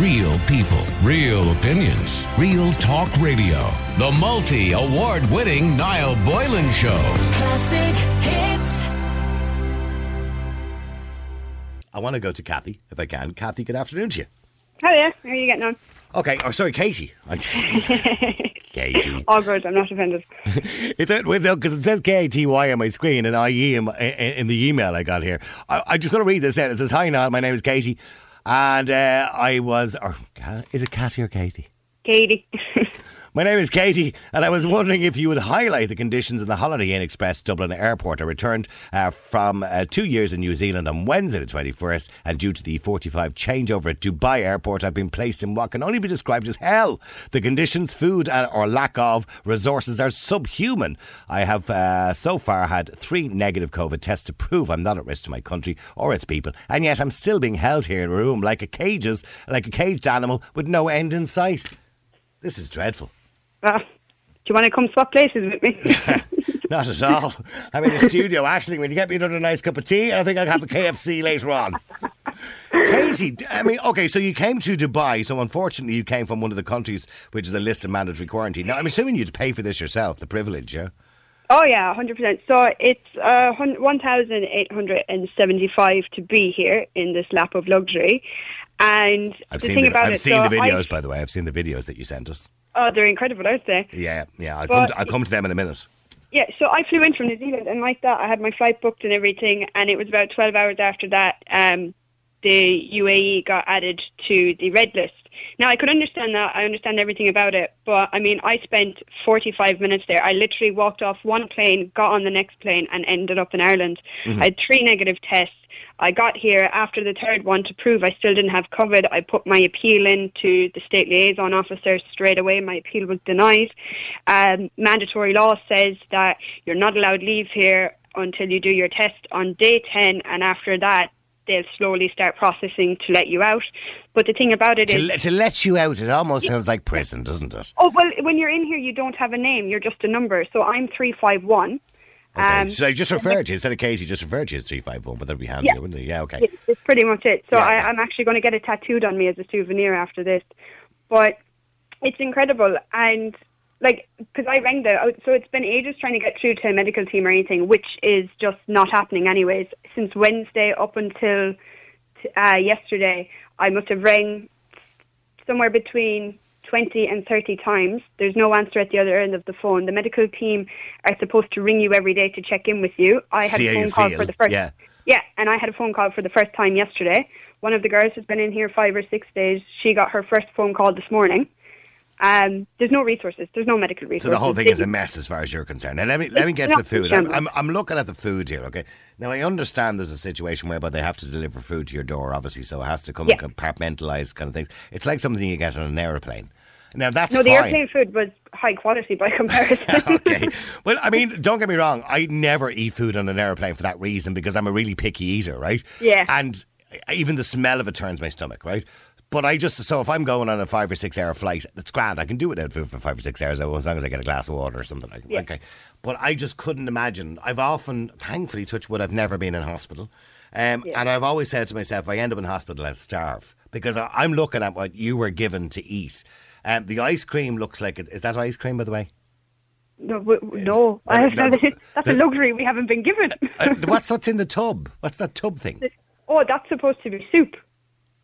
Real people, real opinions, real talk radio. The multi award winning Niall Boylan Show. Classic hits. I want to go to Kathy, if I can. Kathy, good afternoon to you. Oh, Hiya, how are you getting on? Okay, oh, sorry, Katie. I'm Katie. All good, I'm not offended. It's a, wait, no, because it says K A T Y on my screen and I E in, in, in the email I got here. I, I just got to read this out. It says, "Hi, Niall. My name is Katie, and uh, I was, or is it Katie or Katie? Katie. My name is Katie, and I was wondering if you would highlight the conditions in the Holiday Inn Express Dublin Airport. I returned uh, from uh, two years in New Zealand on Wednesday the 21st, and due to the 45 changeover at Dubai Airport, I've been placed in what can only be described as hell. The conditions, food, uh, or lack of resources are subhuman. I have uh, so far had three negative COVID tests to prove I'm not at risk to my country or its people, and yet I'm still being held here in a room like a cages, like a caged animal with no end in sight. This is dreadful. Ah, do you want to come swap places with me? Not at all. I'm in the studio, Ashling. When you get me another nice cup of tea, I think I'll have a KFC later on. Katie, I mean, okay, so you came to Dubai, so unfortunately you came from one of the countries which is a list of mandatory quarantine. Now, I'm assuming you'd pay for this yourself, the privilege, yeah? oh yeah, hundred percent. So it's uh, one thousand eight hundred and seventy-five to be here in this lap of luxury. And I've the seen thing the, about I've it, seen so the videos, by the way. I've seen the videos that you sent us. Oh, they're incredible, aren't they? Yeah, yeah. I'll, But- come to, I'll come to them in a minute. Yeah, so I flew in from New Zealand, and like that, I had my flight booked and everything, and it was about 12 hours after that, um, the UAE got added to the red list. Now, I could understand that. I understand everything about it, but I mean, I spent 45 minutes there. I literally walked off one plane, got on the next plane, and ended up in Ireland. I had three negative tests. I got here after the third one to prove I still didn't have COVID. I put my appeal in to the state liaison officer straight away. My appeal was denied. Um, mandatory law says that you're not allowed leave here until you do your test on day 10, and after that, they'll slowly start processing to let you out. But the thing about it To, is, le- to let you out, it almost sounds like prison, doesn't it? oh well, when you're in here, you don't have a name. You're just a number. So I'm three five one. Okay. Um, so just referred to instead of Katie, just referred to you as 351, but that'd be handy, Yeah. wouldn't it? Yeah, okay. It's, it's pretty much it. So Yeah, I, I'm actually going to get it tattooed on me as a souvenir after this. But it's incredible. And, like, because I rang the, so it's been ages trying to get through to a medical team or anything, which is just not happening anyways. Since Wednesday up until t- uh, yesterday, I must have rang somewhere between 20 and 30 times. There's no answer at the other end of the phone. The medical team are supposed to ring you every day to check in with you. I had See a phone call feel, for the first yeah. yeah, and I had a phone call for the first time yesterday. One of the girls has been in here five or six days. She got her first phone call this morning. Um, there's no resources. There's no medical resources. So the whole thing is a mess as far as you're concerned. Now let me let me get to the food. I'm. I'm I'm looking at the food here. Okay. Now I understand there's a situation whereby they have to deliver food to your door, obviously, so it has to come Yeah. in compartmentalized kind of things. It's like something you get on an aeroplane. Now that's no, the fine. airplane food was high quality by comparison. okay. Well, I mean, don't get me wrong. I never eat food on an aeroplane for that reason because I'm a really picky eater, right? Yeah. And even the smell of it turns my stomach, right? But I just so if I'm going on a five or six hour flight, that's grand. I can do without food for five or six hours as long as I get a glass of water or something like. Yeah. Okay. But I just couldn't imagine. I've often, thankfully, touch wood, I've never been in hospital. Um, Yeah. And I've always said to myself, if I end up in hospital, I'll starve because I, I'm looking at what you were given to eat. Um, the ice cream looks like it. Is that ice cream, by the way? no, w- no, I have no, that's a luxury we haven't been given. Uh, what's what's in the tub? What's that tub thing? oh, that's supposed to be soup.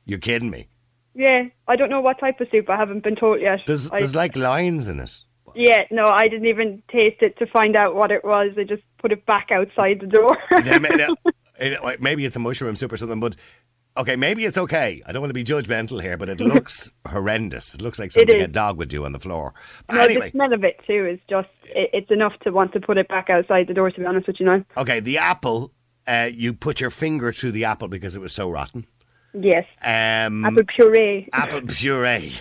You're kidding me. Yeah, I don't know what type of soup. I haven't been told yet. There's I- there's like lines in it. yeah, no, I didn't even taste it to find out what it was. I just put it back outside the door. Yeah, ma- now, it- like, Maybe it's a mushroom soup or something, but okay, maybe it's okay. I don't want to be judgmental here, but it looks horrendous. It looks like something a dog would do on the floor. No, anyway, the smell of it too is just, it, it's enough to want to put it back outside the door, to be honest with you now. okay, the apple. Uh, you put your finger through the apple because it was so rotten. Yes. Um, Apple puree. apple puree.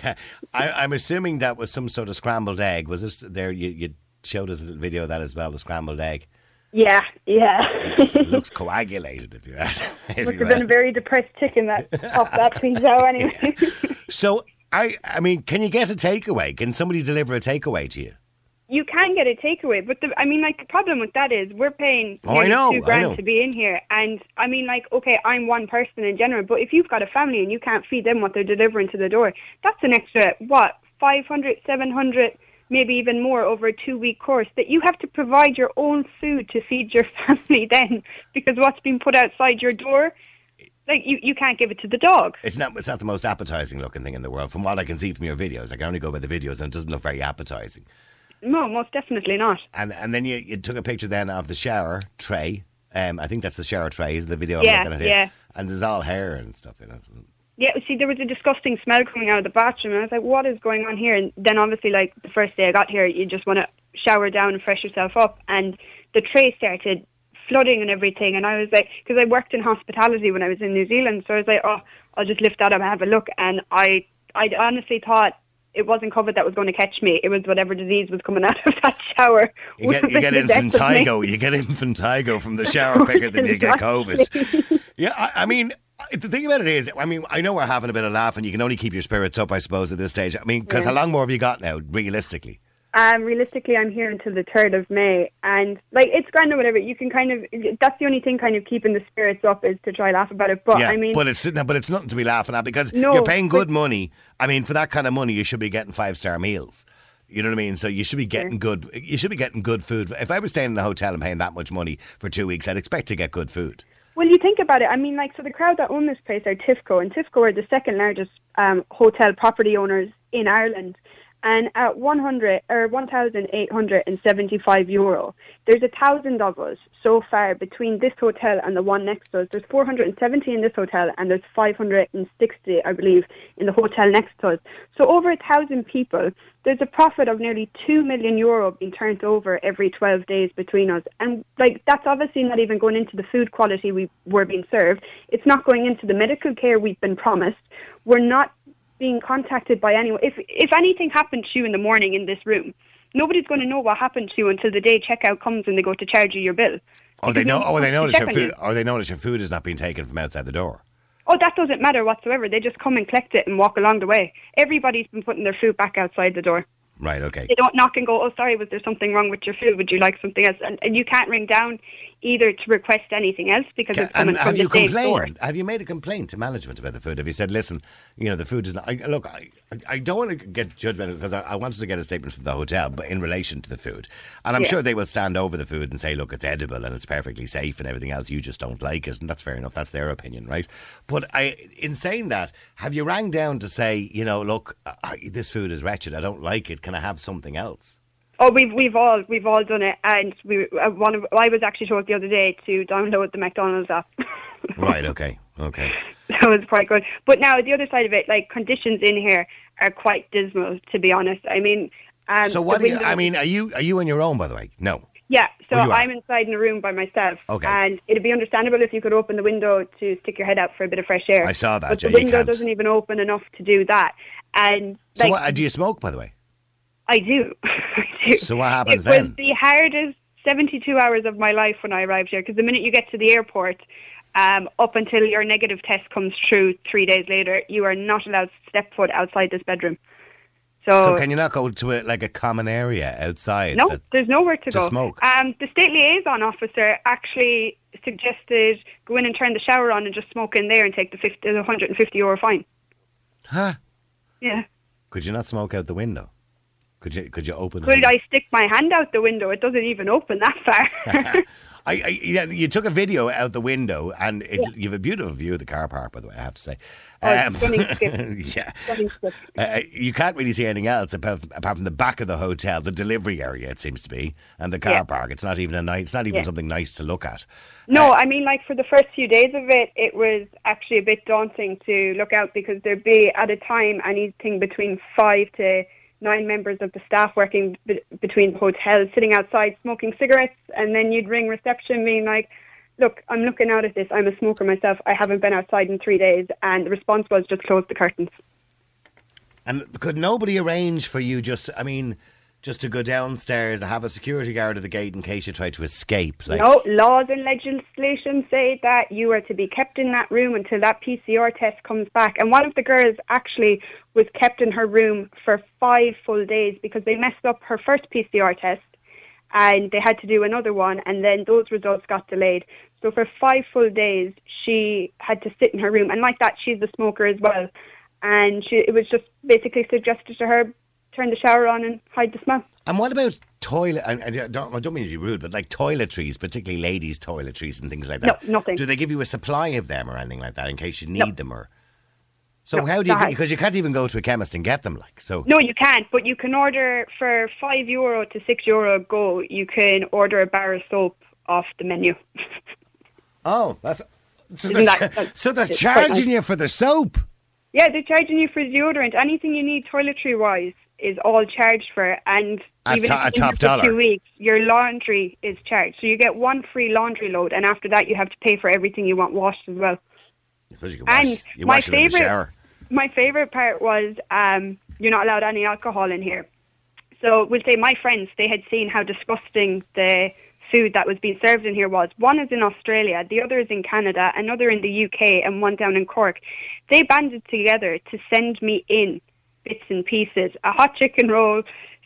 I, I'm assuming that was some sort of scrambled egg. Was it there? You, you showed us a little video of that as well. The scrambled egg. Yeah, yeah. It looks coagulated. If you ask. If Must you have been a very depressed chicken that popped that out anyway. So I, I mean, can you get a takeaway? Can somebody deliver a takeaway to you? You can get a takeaway, but the, I mean, like the problem with that is we're paying Oh, I know, two I grand know. to be in here, and I mean, like, okay, I'm one person in general, but if you've got a family and you can't feed them what they're delivering to the door, that's an extra what 500, 700, maybe even more over a two week course that you have to provide your own food to feed your family then, because what's been put outside your door, like you, you can't give it to the dog. It's not. It's not the most appetizing looking thing in the world, from what I can see from your videos. I can only go by the videos, and it doesn't look very appetizing. No, most definitely not. And and then you, you took a picture then of the shower tray. Um, I think that's the shower tray. Is the video I'm Yeah, looking at here? yeah. And there's all hair and stuff in it. Yeah, see, there was a disgusting smell coming out of the bathroom, and I was like, "What is going on here?" And then, obviously, like the first day I got here, you just want to shower down and fresh yourself up, and the tray started flooding and everything. And I was like, because I worked in hospitality when I was in New Zealand, so I was like, "Oh, I'll just lift that up and have a look." And I, I honestly thought it wasn't COVID that was going to catch me. It was whatever disease was coming out of that shower. You get, you get infantigo. You get infantigo from the shower quicker than you get COVID. Yeah, I, I mean, the thing about it is, I mean, I know we're having a bit of laugh, and you can only keep your spirits up, I suppose, at this stage. I mean, because Yeah. how long more have you got now, realistically? Um, realistically, I'm here until the third of May, and like it's grand or whatever. You can kind of that's the only thing kind of keeping the spirits up is to try laugh about it. But yeah, I mean, but it's no, but it's nothing to be laughing at because No, you're paying good money. I mean, for that kind of money, you should be getting five star meals. You know what I mean? So you should be getting good. You should be getting good food. If I was staying in a hotel and paying that much money for two weeks, I'd expect to get good food. Well, you think about it. I mean, like, so the crowd that own this place are Tifco, and Tifco are the second largest um, hotel property owners in Ireland. And at 100 or er, 1,875 euro, there's a thousand of us so far between this hotel and the one next to us. There's 470 in this hotel, and there's 560, I believe, in the hotel next to us. So over a thousand people. There's a profit of nearly two million euro being turned over every 12 days between us, and like that's obviously not even going into the food quality we were being served. It's not going into the medical care we've been promised. We're not being contacted by anyone. If if anything happened to you in the morning in this room, nobody's going to know what happened to you until the day checkout comes and they go to charge you your bill. Oh, or they know, no or oh, they one know wants that to your food, or oh, they notice your food is not being taken from outside the door. Oh, that doesn't matter whatsoever. They just come and collect it and walk along the way. Everybody's been putting their food back outside the door. Right. Okay. They don't knock and go, oh, sorry, was there something wrong with your food? Would you like something else? And, and you can't ring down either to request anything else because it's coming from have the you same store. complained? Have you made a complaint to management about the food? Have you said, listen, you know, the food is not. I, look, I, I don't want to get judgmental because I, I wanted to get a statement from the hotel, but in relation to the food, and I'm Yeah. sure they will stand over the food and say, look, it's edible and it's perfectly safe and everything else. You just don't like it, and that's fair enough. That's their opinion, right? But I, in saying that, have you rang down to say, you know, look, I, this food is wretched. I don't like it. Can I have something else? Oh, we've we've all we've all done it, and we uh, one of, I was actually told the other day to download the McDonald's app. Right. Okay. Okay. that was quite good. But now the other side of it, like conditions in here are quite dismal, to be honest. I mean, um, So what? Do you, I mean, are you are you on your own? By the way, no. Yeah, so Oh. I'm inside in a room by myself. Okay. And it'd be understandable if you could open the window to stick your head out for a bit of fresh air. I saw that, But yeah, the window doesn't even open enough to do that. And So what, uh, do you smoke? By the way. I do. I do. So what happens it was then? the hardest 72 hours of my life when I arrived here because the minute you get to the airport, um, up until your negative test comes through three days later, you are not allowed to step foot outside this bedroom. So, So can you not go to a, like a common area outside? no, there's nowhere to, to go. smoke? Um, the state liaison officer actually suggested go in and turn the shower on and just smoke in there and take the, 50, the 150 euro fine. huh? Yeah. Could you not smoke out the window? Could you? Could you open? Could? I stick my hand out the window? It doesn't even open that far. I, I, yeah, you took a video out the window, and it, you have a beautiful view of the car park. By the way, I have to say. Um, Oh, stunning yeah. Stunning. Uh, you can't really see anything else apart, apart from the back of the hotel, the delivery area. It seems to be, and the car Yeah. park. It's not even a nice. It's not even Yeah. something nice to look at. No, I mean, like for the first few days of it, it was actually a bit daunting to look out because there'd be at a time anything between five to nine members of the staff working be- between hotels, sitting outside smoking cigarettes, and then you'd ring reception being like, "Look, I'm looking out at this. I'm a smoker myself. I haven't been outside in three days," and the response was just close the curtains. And could nobody arrange for you? Just, I mean, just to go downstairs and have a security guard at the gate in case you try to escape. Like, No, laws and legislation say that you are to be kept in that room until that PCR test comes back. And one of the girls actually was kept in her room for five full days because they messed up her first PCR test and they had to do another one and then those results got delayed. So for five full days she had to sit in her room and like that she's a smoker as well. And she, it was just basically suggested to her turn the shower on and hide the smell. And what about toilet? I, I uh, don't, I don't mean to be rude, but like toiletries, particularly ladies' toiletries and things like that. No, nothing. Do they give you a supply of them or anything like that in case you need No. them? Or so No, how do you? that- Because you can't even go to a chemist and get them. Like so. No, you can't, but you can order for five euro to six euro a go. You can order a bar of soap off the menu. Oh, that's so Isn't they're, that- that's- so they're charging nice. you for the soap. yeah, they're charging you for deodorant. Anything you need toiletry wise is all charged for, and At even to- if top dollar. two weeks, your laundry is charged. So you get one free laundry load, and after that, you have to pay for everything you want washed as well. I you can wash, And you my wash them in the favorite, my favorite part was um, you're not allowed any alcohol in here. So we'll say my friends they had seen how disgusting the food that was being served in here was. One is in Australia, the other is in Canada, another in the UK, and one down in Cork. They banded together to send me in bits and pieces, a hot chicken roll,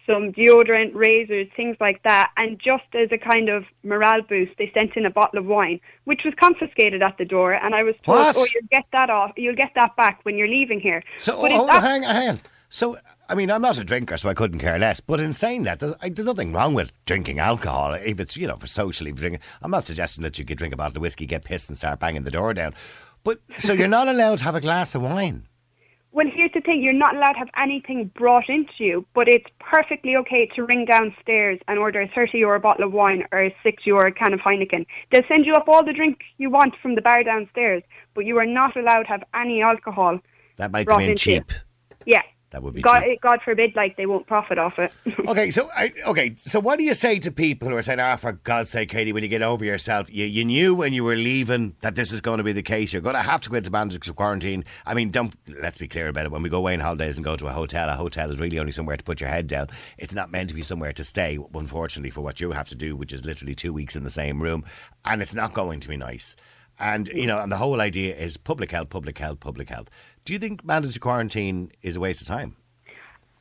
some deodorant, razors, things like that. And just as a kind of morale boost, they sent in a bottle of wine, which was confiscated at the door. And I was told, What? "Oh, you'll get that off. You'll get that back when you're leaving here." So But oh, that- hang on, hang on. So I mean, I'm not a drinker, so I couldn't care less. But in saying that, there's, I, there's nothing wrong with drinking alcohol if it's you know for socially drinking. I'm not suggesting that you could drink a bottle of whiskey, get pissed, and start banging the door down. But so you're not allowed to have a glass of wine. Well, here's the thing: you're not allowed to have anything brought into you, but it's perfectly okay to ring downstairs and order a 30 euro bottle of wine or a 6 euro can of Heineken. They'll send you up all the drink you want from the bar downstairs, but you are not allowed to have any alcohol. That might Brought come in into you. cheap. Yeah. That would be God, cheap. God forbid, like they won't profit off it. Okay, so I, okay, so what do you say to people who are saying, "Ah, for God's sake, Katie, will you get over yourself? You, you knew when you were leaving that this was going to be the case. You're going to have to go into mandatory quarantine. I mean, don't let's be clear about it. When we go away on holidays and go to a hotel, a hotel is really only somewhere to put your head down. It's not meant to be somewhere to stay. Unfortunately, for what you have to do, which is literally two weeks in the same room, and it's not going to be nice. And you know, and the whole idea is public health, public health, public health. Do you think mandatory quarantine is a waste of time?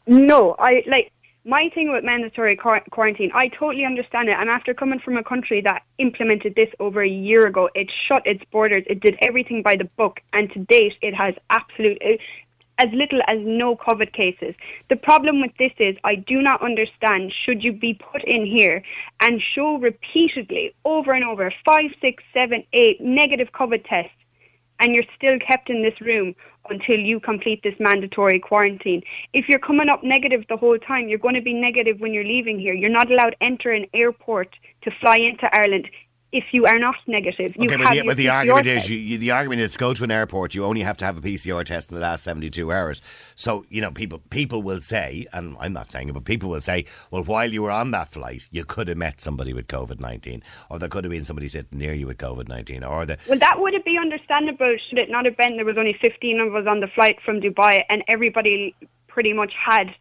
No, I like my thing with mandatory quar- quarantine. I totally understand it. And after coming from a country that implemented this over a year ago, it shut its borders. It did everything by the book, and to date, it has absolute. As little as no COVID cases. The problem with this is I do not understand should you be put in here and show repeatedly over and over five, six, seven, eight negative COVID tests and you're still kept in this room until you complete this mandatory quarantine. If you're coming up negative the whole time, you're going to be negative when you're leaving here. You're not allowed enter an airport to fly into Ireland if you are not negative. You Okay, but the, but the argument is you, you, the argument is go to an airport. You only have to have a PCR test in the last seventy two hours. So you know people people will say, and I'm not saying it, but people will say, well, while you were on that flight, you could have met somebody with COVID nineteen, or there could have been somebody sitting near you with COVID nineteen, or the Well, that would have been understandable should it not have been there was only 15 of us on the flight from Dubai and everybody pretty much had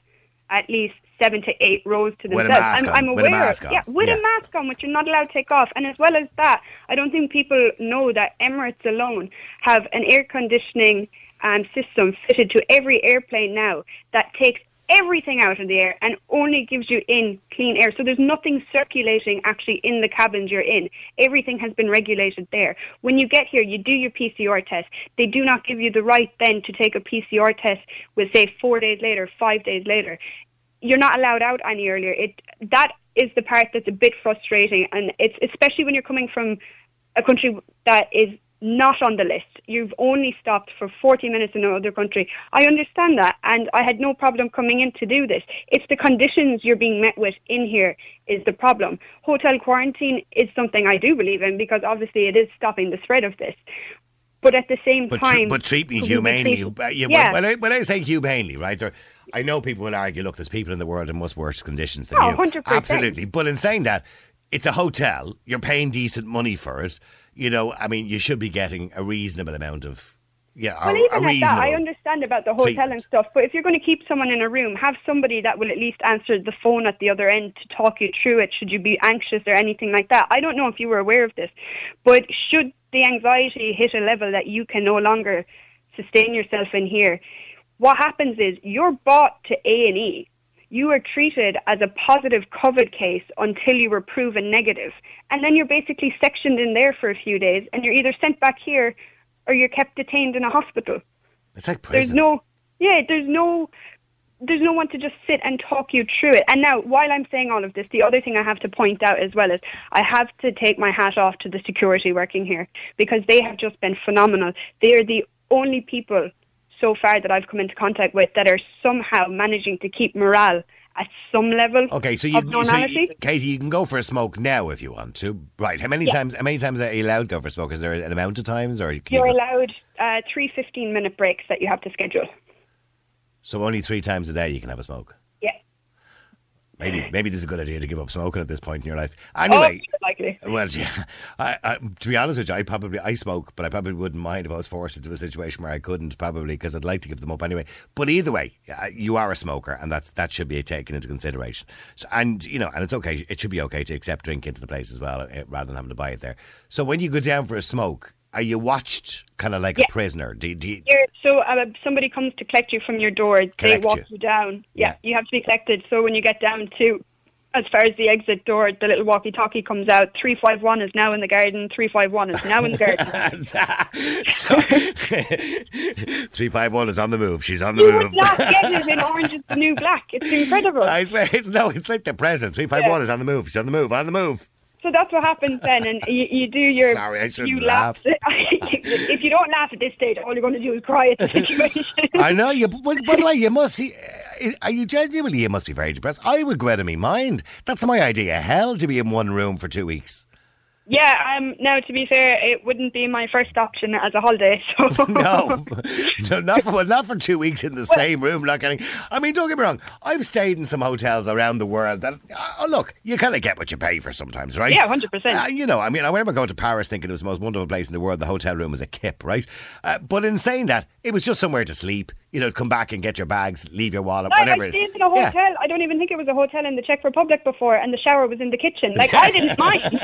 at least seven to eight rows to With themselves. mask I'm, I'm with a aware. mask on, Yeah, with yeah. a mask on, which you're not allowed to take off. And as well as that, I don't think people know that Emirates alone have an air conditioning um, system fitted to every airplane now that takes everything out of the air and only gives you in clean air. So there's nothing circulating actually in the cabins you're in. Everything has been regulated there. When you get here, you do your PCR test. They do not give you the right then to take a PCR test with say four days later, five days later. You're not allowed out any earlier. It that is the part that's a bit frustrating, and it's especially when you're coming from a country that is not on the list. You've only stopped for 40 minutes in another country. I understand that, and I had no problem coming in to do this. It's the conditions you're being met with in here is the problem. Hotel quarantine is something I do believe in because obviously it is stopping the spread of this. But at the same but, tr- time, but treat me humanely. treated- Uh, yeah. When, I, when I say humanely, right? There, I know people will argue, look, there's people in the world in much worse conditions than Oh, you. 100%. Absolutely. But in saying that, it's a hotel. You're paying decent money for it. You know, I mean, you should be getting a reasonable amount of yeah, Well, a, even a at that. I understand about the hotel treatment. and stuff. But if you're going to keep someone in a room, have somebody that will at least answer the phone at the other end to talk you through it. Should you be anxious or anything like that? I don't know if you were aware of this, but should the anxiety hit a level that you can no longer sustain yourself in here, what happens is you're brought to A and E. You are treated as a positive COVID case until you were proven negative, and then you're basically sectioned in there for a few days, and you're either sent back here or you're kept detained in a hospital. It's like prison. There's no, yeah, there's no, there's no one to just sit and talk you through it. And now, while I'm saying all of this, the other thing I have to point out as well is I have to take my hat off to the security working here because they have just been phenomenal. They are the only people so far that I've come into contact with that are somehow managing to keep morale at some level Okay, so you, you- so you, Katie, you can go for a smoke now if you want to. Right? How many Yeah. times? How many times are you allowed to go for a smoke? Is there an amount of times, or can you You're go- allowed uh, three 15 minute breaks that you have to schedule. So only three times a day you can have a smoke? Yeah. Maybe, maybe this is a good idea to give up smoking at this point in your life. Anyway, oh, likely. Well, yeah, I, I, to be honest with you, I probably I smoke, but I probably wouldn't mind if I was forced into a situation where I couldn't, probably because I'd like to give them up anyway. But either way, you are a smoker, and that's that should be taken into consideration. So, and you know, and it's okay. It should be okay to accept drink into the place as well, uh, rather than having to buy it there. So when you go down for a smoke, are you watched kind of like Yeah. a prisoner? Do, do you, so uh, somebody comes to collect you from your door. they walk you. you, down. Yeah, Yeah. you have to be collected. So when you get down to, as far as the exit door, the little walkie-talkie comes out. Three five one is now in the garden. Three five one is now in the garden. so, three five one is on the move. She's on the you move. would not get it in Orange is the New Black. It's incredible. I swear, it's no, it's like the five one is on the move. She's on the move. On the move. So that's what happens then, and you, you do your. Sorry, I shouldn't you laugh. if you don't laugh at this stage, all you're going to do is cry at the situation. I know you. But, by the way, you must see. uh, Are you genuinely? You must be very depressed. I would go out of my mind. That's my idea. Hell, to be in one room for two weeks. Yeah. Um. Now, to be fair, it wouldn't be my first option as a holiday. So No, no, not for well, not for two weeks in the same room. Not getting. I mean, don't get me wrong. I've stayed in some hotels around the world that. Oh, look, you kind of get what you pay for sometimes, right? Yeah, 100%. Uh, you know, I mean, I remember going to Paris thinking it was the most wonderful place in the world. The hotel room was a kip, right? Uh, but in saying that, it was just somewhere to sleep. You know, come back and get your bags, leave your wallet, I, whatever. I stayed in a Yeah. hotel. I don't even think it was a hotel in the Czech Republic before, and the shower was in the kitchen. Like I didn't mind.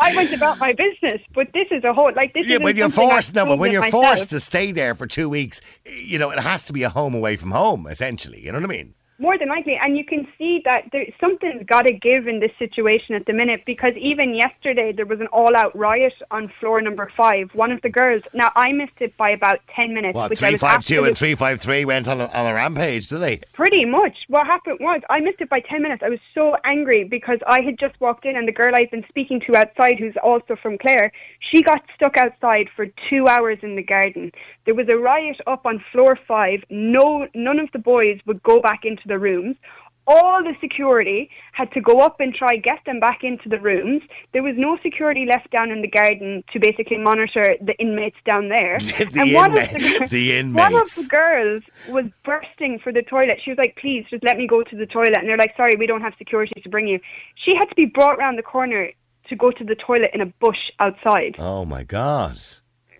I went about my business, but this is a whole like this. Yeah, when you're forced, no, but when you're myself. forced to stay there for two weeks, you know, it has to be a home away from home, essentially. You know what I mean? More than likely, and you can see that there, something's got to give in this situation at the minute because even yesterday there was an all-out riot on floor number five. One of the girls. Now I missed it by about ten minutes. What, which I was five two and three five three went on a, on a rampage, did they? Pretty much. What happened was I missed it by 10 minutes. I was so angry because I had just walked in and the girl I've been speaking to outside, who's also from Clare, she got stuck outside for two hours in the garden. There was a riot up on floor five. No, none of the boys would go back into the rooms. All the security had to go up and try get them back into the rooms. There was no security left down in the garden to basically monitor the inmates down there. The and one of inma- the inmates. one of the girls was bursting for the toilet. She was like, please, just let me go to the toilet. And they're like, sorry, we don't have security to bring you. She had to be brought round the corner to go to the toilet in a bush outside. Oh my god!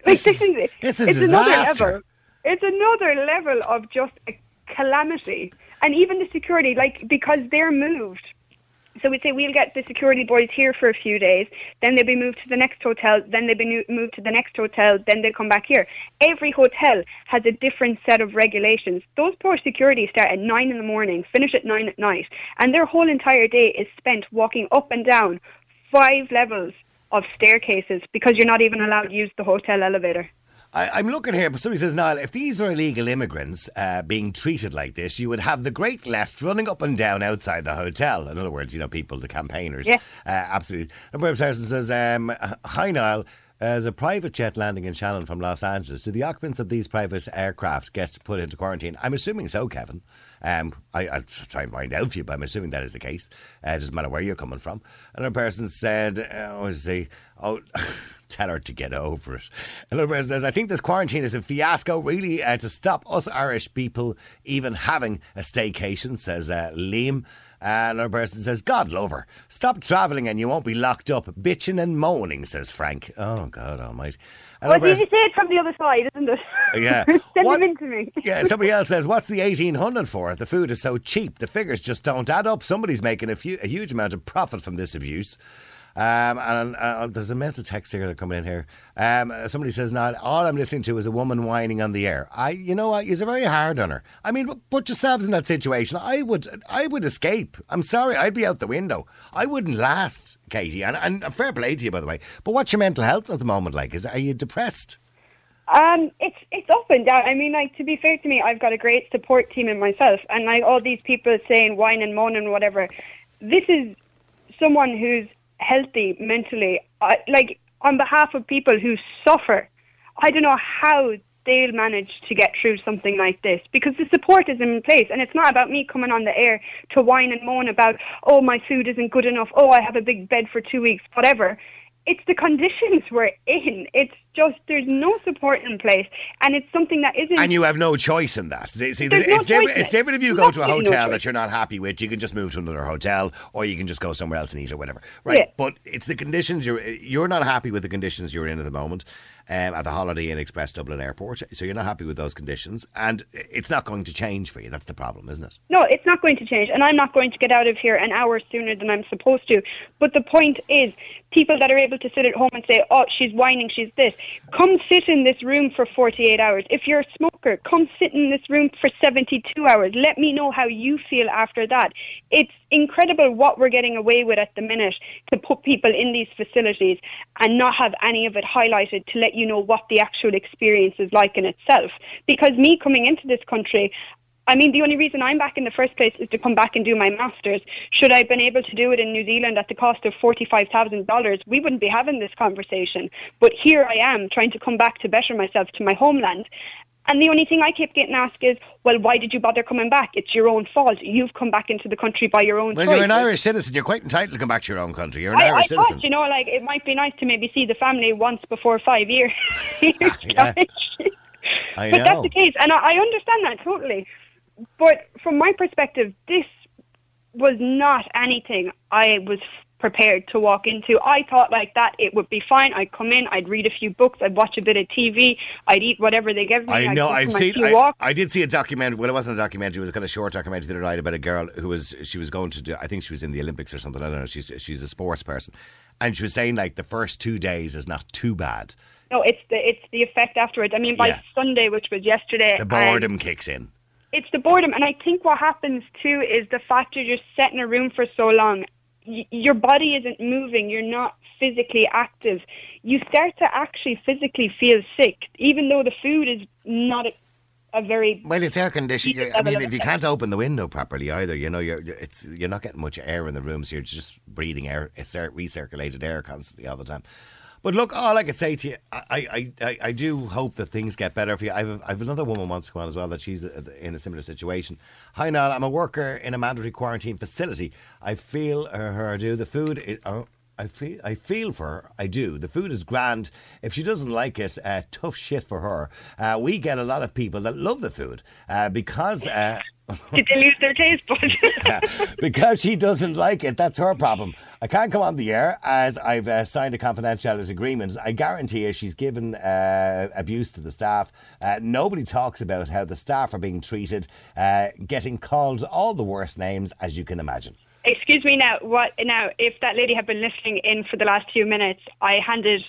like, this this is- is, this is it's disaster. another level. It's another level of just a calamity. And even the security, like, because they're moved. So we'd say we'll get the security boys here for a few days, then they'll be moved to the next hotel, then they'll be moved to the next hotel, then they'll come back here. Every hotel has a different set of regulations. Those poor security start at 9 in the morning, finish at 9 at night, and their whole entire day is spent walking up and down five levels of staircases because you're not even allowed to use the hotel elevator. I, I'm looking here, but somebody says, Niall, if these were illegal immigrants uh, being treated like this, you would have the great left running up and down outside the hotel. In other words, you know, people, the campaigners. Yeah. Uh, absolutely. And Brave person says, um, Hi, Niall. As a private jet landing in Shannon from Los Angeles, do the occupants of these private aircraft get put into quarantine? I'm assuming so, Kevin. Um, I, I'll try and find out for you, but I'm assuming that is the case. Uh, it doesn't matter where you're coming from. Another person said, uh, what does he say? Oh, tell her to get over it. Another person says, I think this quarantine is a fiasco, really, uh, to stop us Irish people even having a staycation, says uh, Liam. Uh, another person says, God love her. Stop travelling and you won't be locked up. Bitching and moaning, says Frank. Oh, God almighty. And Well, I you say it from the other side, isn't it? Yeah. Send What- them in to me. yeah, somebody else says, "What's the eighteen hundred for? The food is so cheap. The figures just don't add up. Somebody's making a, few, a huge amount of profit from this abuse." Um, and uh, there's a mental text here that's coming in here. Um, somebody says, "Not all I'm listening to is a woman whining on the air." I, you know, what? He's a very hard on her. I mean, put yourselves in that situation. I would, I would escape. I'm sorry, I'd be out the window. I wouldn't last, Katie. And, and fair play to you, by the way. But what's your mental health at the moment like? Is are you depressed? Um, it's it's up and down. I mean, like to be fair to me, I've got a great support team in myself, and like all these people saying whine and moan and whatever. This is someone who's healthy mentally. I, like on behalf of people who suffer, I don't know how they'll manage to get through something like this because the support is in place, and it's not about me coming on the air to whine and moan about oh my food isn't good enough, oh I have a big bed for two weeks, whatever it's the conditions we're in. It's just there's no support in place, and it's something that isn't. And you have no choice in that. See, see, There's no it's, different, choice in it's it. different if you go to a Absolutely no hotel that you're not happy with. You can just move to another hotel, or you can just go somewhere else and eat or whatever. Right? Yeah. But it's the conditions you're you're not happy with the conditions you're in at the moment. Um, at the Holiday Inn Express Dublin Airport, so you're not happy with those conditions, and it's not going to change for you. That's the problem, isn't it? No, it's not going to change, and I'm not going to get out of here an hour sooner than I'm supposed to. But the point is, people that are able to sit at home and say, "Oh, she's whining, she's this," come sit in this room for 48 hours. If you're a smoker, come sit in this room for 72 hours. Let me know how you feel after that. It's incredible what we're getting away with at the minute to put people in these facilities and not have any of it highlighted to let you know what the actual experience is like in itself. Because me coming into this country, I mean, the only reason I'm back in the first place is to come back and do my master's. Should I have been able to do it in New Zealand at the cost of $45,000, we wouldn't be having this conversation. But here I am trying to come back to better myself to my homeland. And the only thing I keep getting asked is, well, why did you bother coming back? It's your own fault. You've come back into the country by your own Well, choice. you're an Irish citizen. You're quite entitled to come back to your own country. You're an I, I Irish citizen. thought, you know, like it might be nice to maybe see the family once before five years. Yeah. I but know. that's the case, and I, I understand that totally. But from my perspective, this was not anything I was prepared to walk into. I thought like that it would be fine. I'd come in, I'd read a few books, I'd watch a bit of TV, I'd eat whatever they give me. I know. I've seen. I. I did see a documentary. Well, it wasn't a documentary. It was a kind of short documentary the other night about a girl who was. She was going to do. I think she was in the Olympics or something. I don't know. She's she's a sports person, and she was saying like the first two days is not too bad. No, it's the it's the effect afterwards. I mean, by Yeah. Sunday, which was yesterday, The boredom kicks in. it's the boredom, and I think what happens too is the fact you're just sat in a room for so long. Y- your body isn't moving. You're not physically active. You start to actually physically feel sick, even though the food is not a, a very. Well, it's air conditioning. Heated I mean, if you can't open the window properly either, you know, you're it's you're not getting much air in the room, so you're just breathing air- recirculated air constantly all the time. But look, all I could say to you, I, I, I, I do hope that things get better for you. I've, I've another woman wants to come on as well that she's uh, in a similar situation. Hi, Niall. I'm a worker in a mandatory quarantine facility. I feel uh, her do the food. Is, oh, I feel I feel for her. I do. The food is grand. If she doesn't like it, uh, tough shit for her. Uh, we get a lot of people that love the food uh, because. Uh, Did they lose their taste buds? because she doesn't like it. That's her problem. I can't come on the air as I've uh, signed a confidentiality agreement. I guarantee you she's given uh, abuse to the staff. Uh, nobody talks about how the staff are being treated, uh, getting called all the worst names as you can imagine. Excuse me now. What now? If that lady had been listening in for the last few minutes, I handed,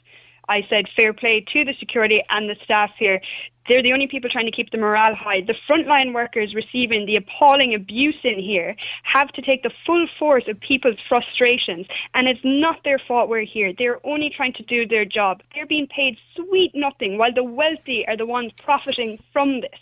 I said fair play to the security and the staff here. They're the only people trying to keep the morale high. The frontline workers receiving the appalling abuse in here have to take the full force of people's frustrations, and it's not their fault we're here. They're only trying to do their job. They're being paid sweet nothing, while the wealthy are the ones profiting from this.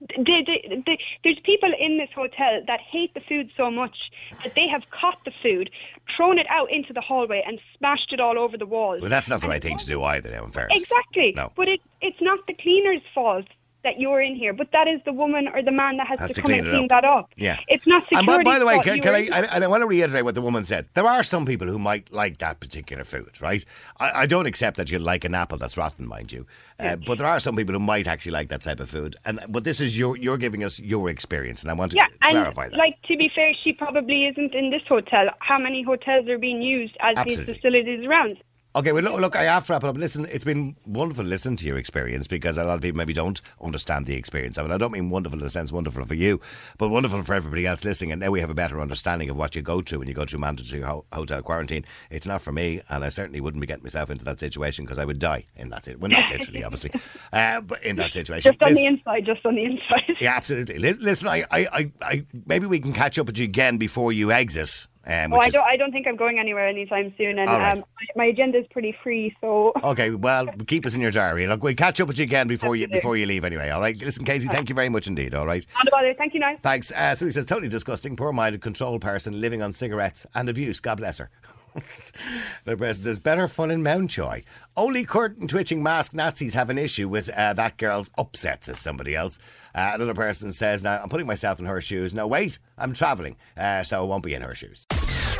The, the, the, there's people in this hotel that hate the food so much that they have caught the food, thrown it out into the hallway, and smashed it all over the walls. Well, that's not the And right thing to do either, now, in fairness. Exactly. No. But it, it's not the cleaner's fault that you're in here, but that is the woman or the man that has, Has to, to come and clean that up. Yeah. It's not And security. by, by the way, can, can I, I, I want to reiterate what the woman said. There are some people who might like that particular food, right? I, I don't accept that you like an apple that's rotten, mind you, uh, but there are some people who might actually like that type of food. And but this is your you're giving us your experience, and I want to Yeah, and clarify that. like to be fair, she probably isn't in this hotel. How many hotels are being used as Absolutely. these facilities around? Okay, well, look, look, I have to wrap it up. Listen, it's been wonderful to listen to your experience because a lot of people maybe don't understand the experience. I mean, I don't mean wonderful in the sense wonderful for you, but wonderful for everybody else listening. And now we have a better understanding of what you go through when you go to mandatory ho- hotel quarantine. It's not for me, and I certainly wouldn't be getting myself into that situation because I would die in that situation. Well, not literally, obviously, uh, but in that situation. Just on Listen- the inside, just on the inside. yeah, absolutely. Listen, I, I, I, I, maybe we can catch up with you again before you exit. Um, Oh, I is- don't. I don't think I'm going anywhere anytime soon, and right. um, my, agenda is pretty free. So Okay, well, keep us in your diary. Look, we'll catch up with you again before you before you leave. Anyway, all right. Listen, Katie, thank you very much indeed. All right. not a bother. Thank you, now. Thanks. Uh, so he says, totally disgusting, poor-minded, controlled person living on cigarettes and abuse. God bless her. the person says, better fun in Mountjoy. Only curtain twitching masked Nazis have an issue with uh, that girl's upset, says somebody else. Uh, another person says, now I'm putting myself in her shoes. No, wait, I'm travelling, uh, so I won't be in her shoes.